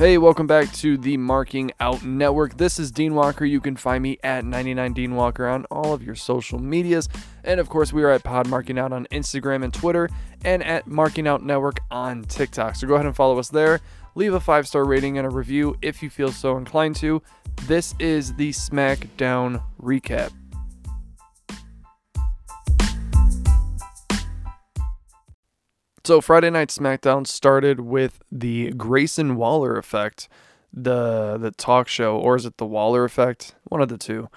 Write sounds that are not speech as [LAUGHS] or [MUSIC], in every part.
Hey, welcome back to the Marking Out Network. This is Dean Walker. You can find me at 99 Dean Walker on all of your social medias. And of course, we are at Pod Marking Out on Instagram and Twitter, and at Marking Out Network on TikTok. So go ahead and follow us there. Leave a five star rating and a review if you feel so inclined to. This is the SmackDown recap. So Friday Night SmackDown started with the Grayson Waller effect, the the talk show, or is it the Waller effect? One of the two.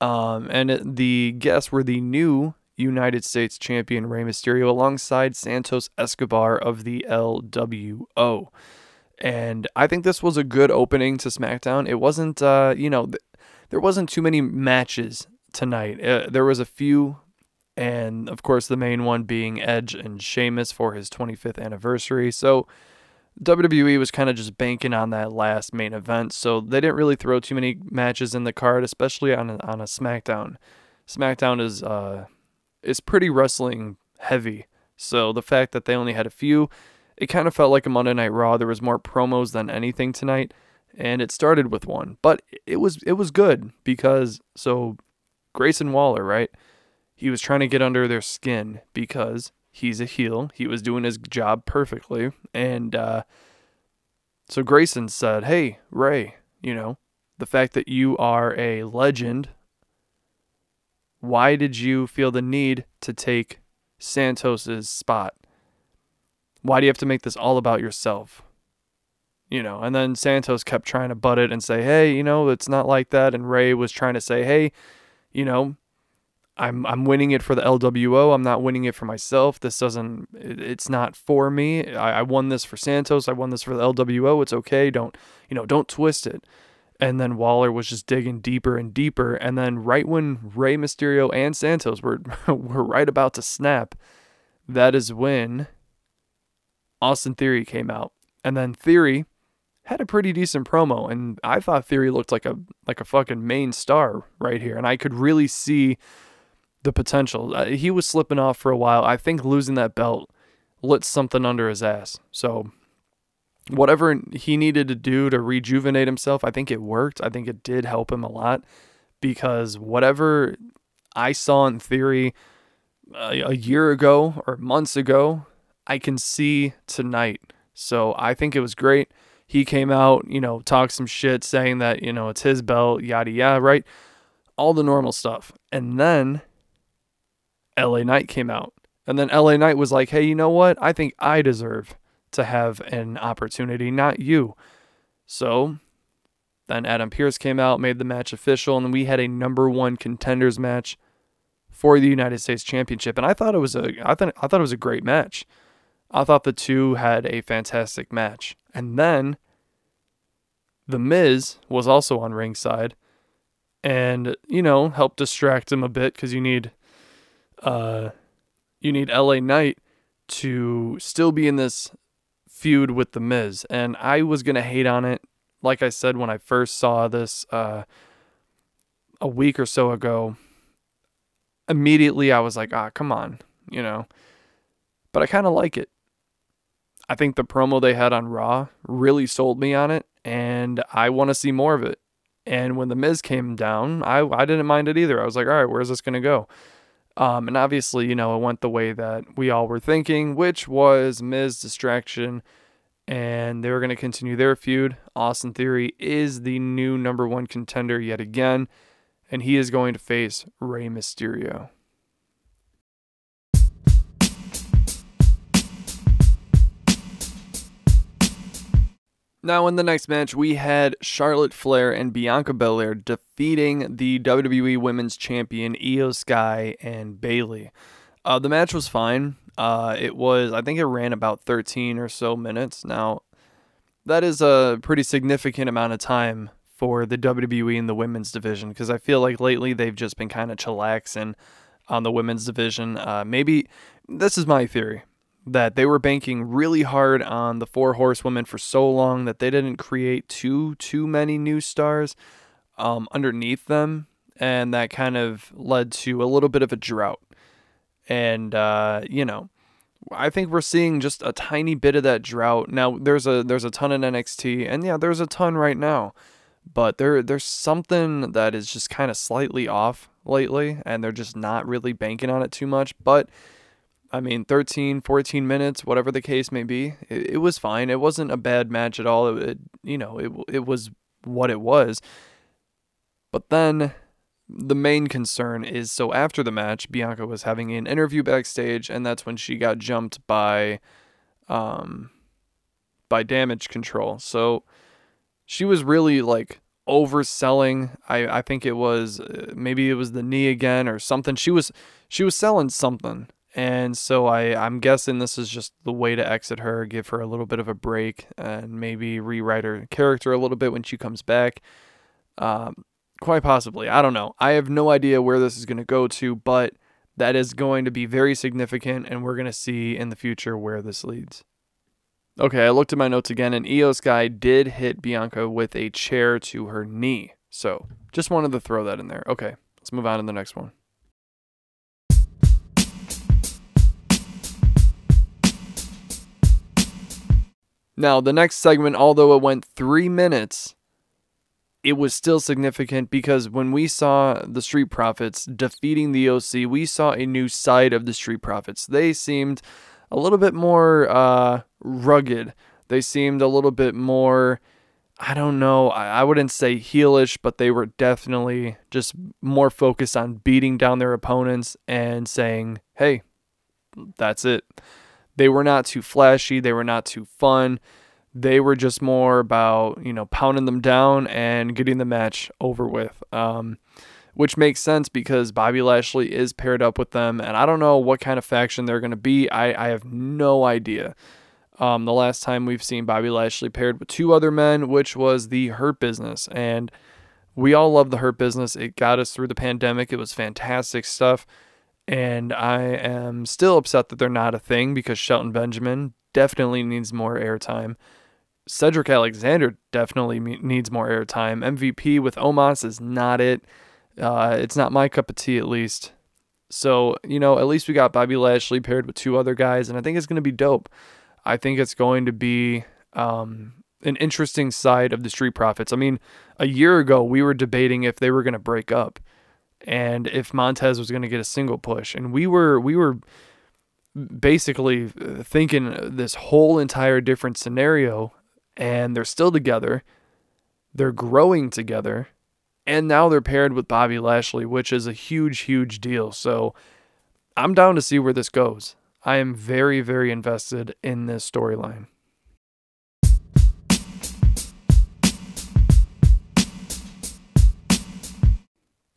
Um, and it, the guests were the new United States champion Rey Mysterio alongside Santos Escobar of the LWO. And I think this was a good opening to SmackDown. It wasn't, uh, you know, th- there wasn't too many matches tonight. Uh, there was a few and of course the main one being Edge and Sheamus for his 25th anniversary. So WWE was kind of just banking on that last main event, so they didn't really throw too many matches in the card, especially on a, on a SmackDown. SmackDown is uh is pretty wrestling heavy, so the fact that they only had a few, it kind of felt like a Monday Night Raw. There was more promos than anything tonight, and it started with one, but it was it was good because so Grayson Waller, right? He was trying to get under their skin because he's a heel. He was doing his job perfectly. And uh, so Grayson said, Hey, Rey, you know, the fact that you are a legend, why did you feel the need to take Santos's spot? Why do you have to make this all about yourself? You know, and then Santos kept trying to butt it and say, hey, you know, it's not like that. And Rey was trying to say, hey, you know, I'm I'm winning it for the LWO. I'm not winning it for myself. This doesn't. It's not for me. I, I won this for Santos. I won this for the LWO. It's okay. Don't you know? Don't twist it. And then Waller was just digging deeper and deeper. And then right when Rey Mysterio and Santos were [LAUGHS] were right about to snap, that is when Austin Theory came out. And then Theory had a pretty decent promo, and I thought Theory looked like a like a fucking main star right here. And I could really see the potential. Uh, he was slipping off for a while. I think losing that belt lit something under his ass. So whatever he needed to do to rejuvenate himself, I think it worked. I think it did help him a lot because whatever I saw in theory a, a year ago or months ago, I can see tonight. So I think it was great. He came out, you know, talked some shit saying that, you know, it's his belt, yada yada, right? All the normal stuff. And then LA Knight came out. And then LA Knight was like, hey, you know what? I think I deserve to have an opportunity, not you. So then Adam Pearce came out, made the match official, and we had a number one contenders match for the United States Championship. And I thought it was a I thought I thought it was a great match. I thought the two had a fantastic match. And then The Miz was also on ringside and, you know, helped distract him a bit because you need uh, you need LA Knight to still be in this feud with The Miz. And I was going to hate on it. Like I said, when I first saw this uh, a week or so ago, immediately I was like, ah, come on, you know. But I kind of like it. I think the promo they had on Raw really sold me on it, and I want to see more of it. And when The Miz came down, I, I didn't mind it either. I was like, all right, where's this going to go? Um, and obviously, you know, it went the way that we all were thinking, which was Miz distraction, and they were going to continue their feud. Austin Theory is the new number one contender yet again, and he is going to face Rey Mysterio. Now, in the next match, we had Charlotte Flair and Bianca Belair defeating the WWE Women's Champion Iyo Sky and Bayley. Uh, the match was fine. Uh, it was, I think it ran about 13 or so minutes. Now, that is a pretty significant amount of time for the WWE in the women's division because I feel like lately they've just been kind of chillaxing on the women's division. Uh, maybe this is my theory that they were banking really hard on the four horsewomen for so long that they didn't create too too many new stars um, underneath them, and that kind of led to a little bit of a drought. And uh, you know, I think we're seeing just a tiny bit of that drought. Now there's a there's a ton in NXT and yeah, there's a ton right now. But there there's something that is just kind of slightly off lately and they're just not really banking on it too much, but I mean 13, 14 minutes, whatever the case may be, it, it was fine. It wasn't a bad match at all. It, it you know, it it was what it was. But then the main concern is so after the match, Bianca was having an interview backstage, and that's when she got jumped by, um, by damage control. So she was really like overselling. I I think it was uh, maybe it was the knee again or something. She was she was selling something. And so I, I'm guessing this is just the way to exit her, give her a little bit of a break, and maybe rewrite her character a little bit when she comes back. Um, Quite possibly. I don't know. I have no idea where this is going to go to, but that is going to be very significant, and we're going to see in the future where this leads. Okay, I looked at my notes again, and Iyo Sky did hit Bianca with a chair to her knee. So just wanted to throw that in there. Okay, let's move on to the next one. Now, the next segment, although it went three minutes, it was still significant because when we saw the Street Profits defeating the OC, we saw a new side of the Street Profits. They seemed a little bit more uh, rugged. They seemed a little bit more, I don't know, I, I wouldn't say heelish, but they were definitely just more focused on beating down their opponents and saying, hey, that's it. They were not too flashy, they were not too fun they were just more about, you know, pounding them down and getting the match over with. Um, which makes sense because Bobby Lashley is paired up with them, and I don't know what kind of faction they're going to be. I, I have no idea. Um, the last time we've seen Bobby Lashley paired with two other men, which was the Hurt Business, and we all love the Hurt Business. It got us through the pandemic. It was fantastic stuff, and I am still upset that they're not a thing because Shelton Benjamin definitely needs more airtime. Cedric Alexander definitely needs more airtime. MVP with Omos is not it. Uh, it's not my cup of tea, at least. So, you know, at least we got Bobby Lashley paired with two other guys, and I think it's going to be dope. I think it's going to be um, an interesting side of the Street Profits. I mean, a year ago, we were debating if they were going to break up and if Montez was going to get a single push. And we were, we were basically uh, thinking this whole entire different scenario and they're still together. They're growing together. And now they're paired with Bobby Lashley, which is a huge, huge deal. So I'm down to see where this goes. I am very, very invested in this storyline.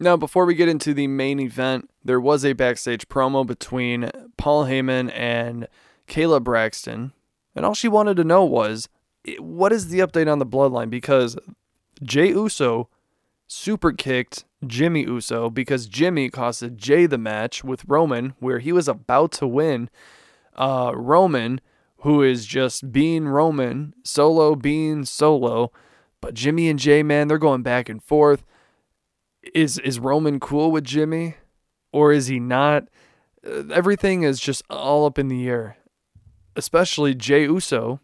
Now, before we get into the main event, there was a backstage promo between Paul Heyman and Kayla Braxton. And all she wanted to know was what is the update on the bloodline? Because Jey Uso super kicked Jimmy Uso because Jimmy costed Jey the match with Roman where he was about to win. Uh, Roman, who is just being Roman, solo being solo, but Jimmy and Jey, man, they're going back and forth. Is is Roman cool with Jimmy, or is he not? Uh, everything is just all up in the air. Especially Jey Uso,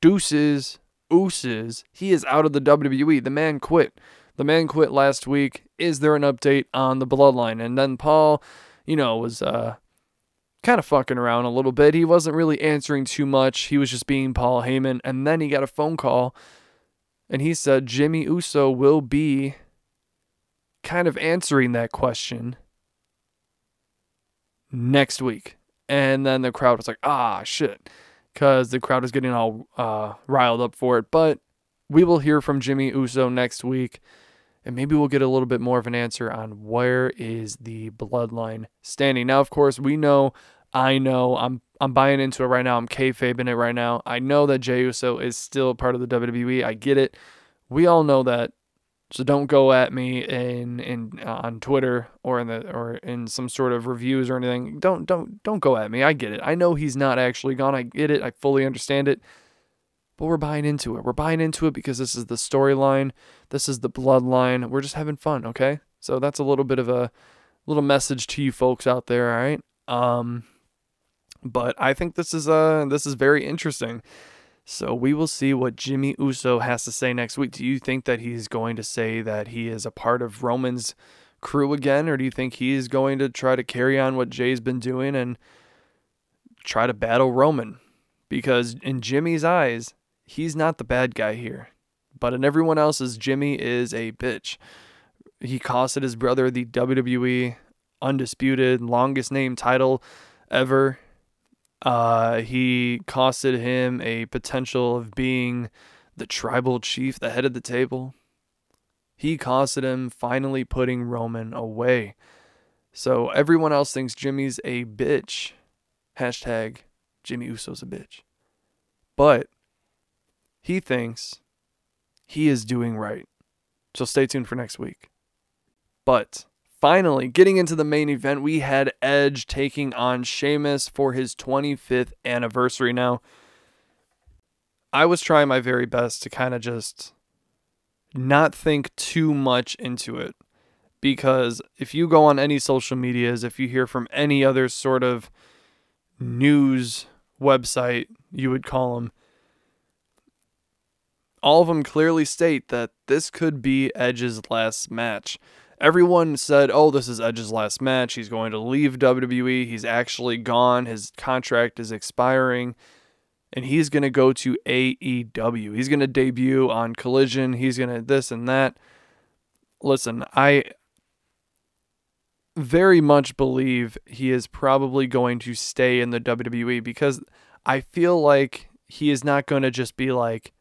deuces, ooses. He is out of the WWE. The man quit. The man quit last week. Is there an update on the bloodline? And then Paul, you know, was uh, kind of fucking around a little bit. He wasn't really answering too much. He was just being Paul Heyman. And then he got a phone call and he said Jimmy Uso will be kind of answering that question next week. And then the crowd was like, ah, shit because the crowd is getting all uh, riled up for it. But we will hear from Jimmy Uso next week, and maybe we'll get a little bit more of an answer on where is the bloodline standing. Now, of course, we know, I know, I'm I'm buying into it right now. I'm kayfabing it right now. I know that Jey Uso is still part of the WWE. I get it. We all know that so don't go at me in in uh, on Twitter or in the or in some sort of reviews or anything. Don't don't don't go at me. I get it. I know he's not actually gone. I get it. I fully understand it. But we're buying into it. We're buying into it because this is the storyline. This is the bloodline. We're just having fun, okay? So that's a little bit of a little message to you folks out there, all right? Um But I think this is uh this is very interesting. So we will see what Jimmy Uso has to say next week. Do you think that he's going to say that he is a part of Roman's crew again, or do you think he is going to try to carry on what Jey's been doing and try to battle Roman? Because in Jimmy's eyes, he's not the bad guy here. But in everyone else's, Jimmy is a bitch. He costed his brother the WWE undisputed longest name title ever uh, he costed him a potential of being the tribal chief, the head of the table. He costed him finally putting Roman away. So everyone else thinks Jimmy's a bitch. Hashtag Jimmy Uso's a bitch. But he thinks he is doing right. So stay tuned for next week. But finally, getting into the main event, we had Edge taking on Sheamus for his 25th anniversary. Now, I was trying my very best to kind of just not think too much into it. Because if you go on any social medias, if you hear from any other sort of news website, you would call them, all of them clearly state that this could be Edge's last match everyone said, "Oh, this is Edge's last match. He's going to leave WWE. He's actually gone. His contract is expiring." And he's going to go to AEW. He's going to debut on Collision. He's going to this and that. Listen, I very much believe he is probably going to stay in the WWE because I feel like he is not going to just be like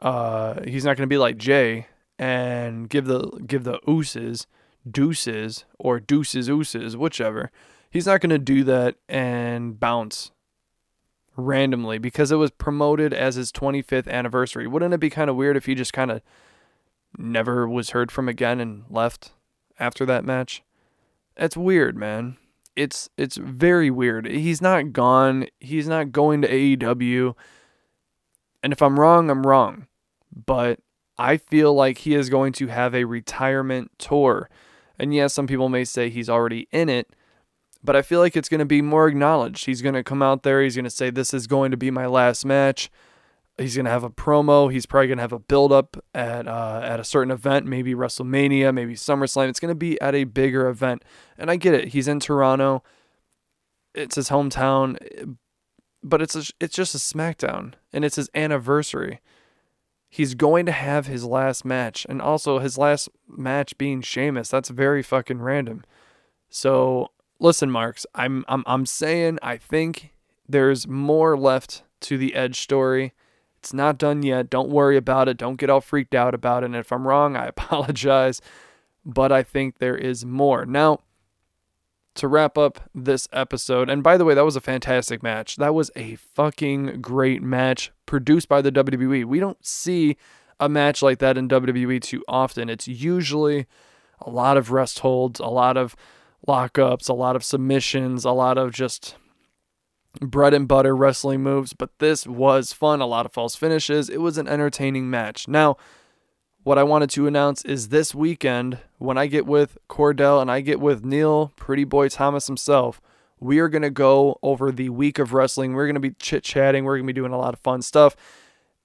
uh he's not going to be like Jey and give the give the ooses deuces or deuces ooses, whichever. He's not going to do that and bounce randomly because it was promoted as his 25th anniversary. Wouldn't it be kind of weird if he just kind of never was heard from again and left after that match? That's weird, man. It's it's very weird. He's not gone. He's not going to AEW. And if I'm wrong, I'm wrong. But I feel like he is going to have a retirement tour. And yes, some people may say he's already in it, but I feel like it's going to be more acknowledged. He's going to come out there, he's going to say, This is going to be my last match. He's going to have a promo. He's probably going to have a build up at, uh, at a certain event, maybe WrestleMania, maybe SummerSlam. It's going to be at a bigger event. And I get it. He's in Toronto, it's his hometown, but it's, a, it's just a SmackDown, and it's his anniversary he's going to have his last match, and also his last match being Sheamus. That's very fucking random. So listen, Marks, I'm I'm I'm saying I think there's more left to the Edge story. It's not done yet. Don't worry about it. Don't get all freaked out about it. And if I'm wrong, I [LAUGHS] apologize. But I think there is more. Now, to wrap up this episode. And by the way, that was a fantastic match. That was a fucking great match produced by the WWE. We don't see a match like that in WWE too often. It's usually a lot of rest holds, a lot of lockups, a lot of submissions, a lot of just bread and butter wrestling moves. But this was fun, a lot of false finishes. It was an entertaining match. Now, what I wanted to announce is this weekend, when I get with Cordell and I get with Neil, Pretty Boy Thomas himself, we are going to go over the week of wrestling. We're going to be chit chatting. We're going to be doing a lot of fun stuff.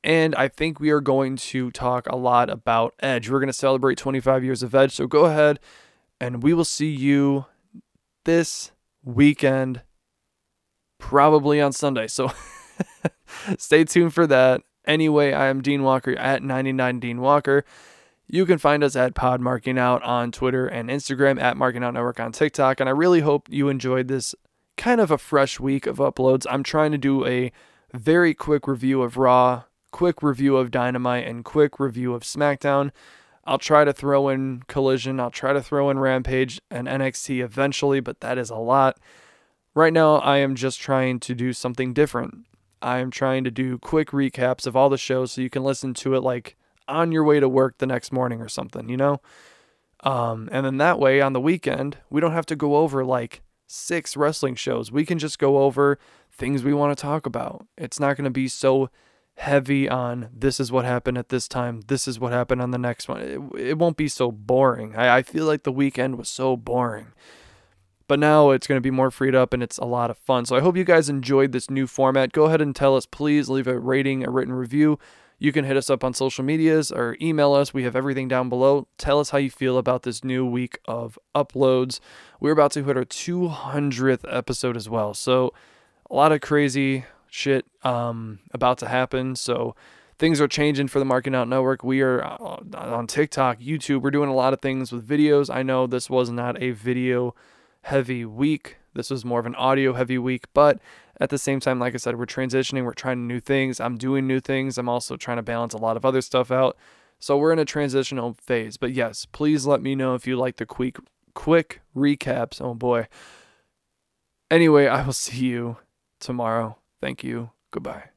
And I think we are going to talk a lot about Edge. We're going to celebrate 25 years of Edge. So go ahead and we will see you this weekend, probably on Sunday. So [LAUGHS] stay tuned for that. Anyway, I am Dean Walker at 99 Dean Walker. You can find us at Pod Marking Out on Twitter and Instagram, at Marking Out Network on TikTok. And I really hope you enjoyed this kind of a fresh week of uploads. I'm trying to do a very quick review of Raw, quick review of Dynamite, and quick review of SmackDown. I'll try to throw in Collision, I'll try to throw in Rampage and NXT eventually, but that is a lot. Right now, I am just trying to do something different. I'm trying to do quick recaps of all the shows so you can listen to it like on your way to work the next morning or something, you know? Um, and then that way on the weekend, we don't have to go over like six wrestling shows. We can just go over things we want to talk about. It's not going to be so heavy on this is what happened at this time, this is what happened on the next one. It, it won't be so boring. I, I feel like the weekend was so boring. But now it's going to be more freed up and it's a lot of fun. So I hope you guys enjoyed this new format. Go ahead and tell us, please leave a rating, a written review. You can hit us up on social medias or email us. We have everything down below. Tell us how you feel about this new week of uploads. We're about to hit our 200th episode as well. So a lot of crazy shit um, about to happen. So things are changing for the Marking Out Network. We are uh, on TikTok, YouTube. We're doing a lot of things with videos. I know this was not a video heavy week. This was more of an audio heavy week, but at the same time, like I said, we're transitioning, we're trying new things. I'm doing new things. I'm also trying to balance a lot of other stuff out. So we're in a transitional phase. But yes, please let me know if you like the quick quick recaps. Oh boy. Anyway, I will see you tomorrow. Thank you. Goodbye.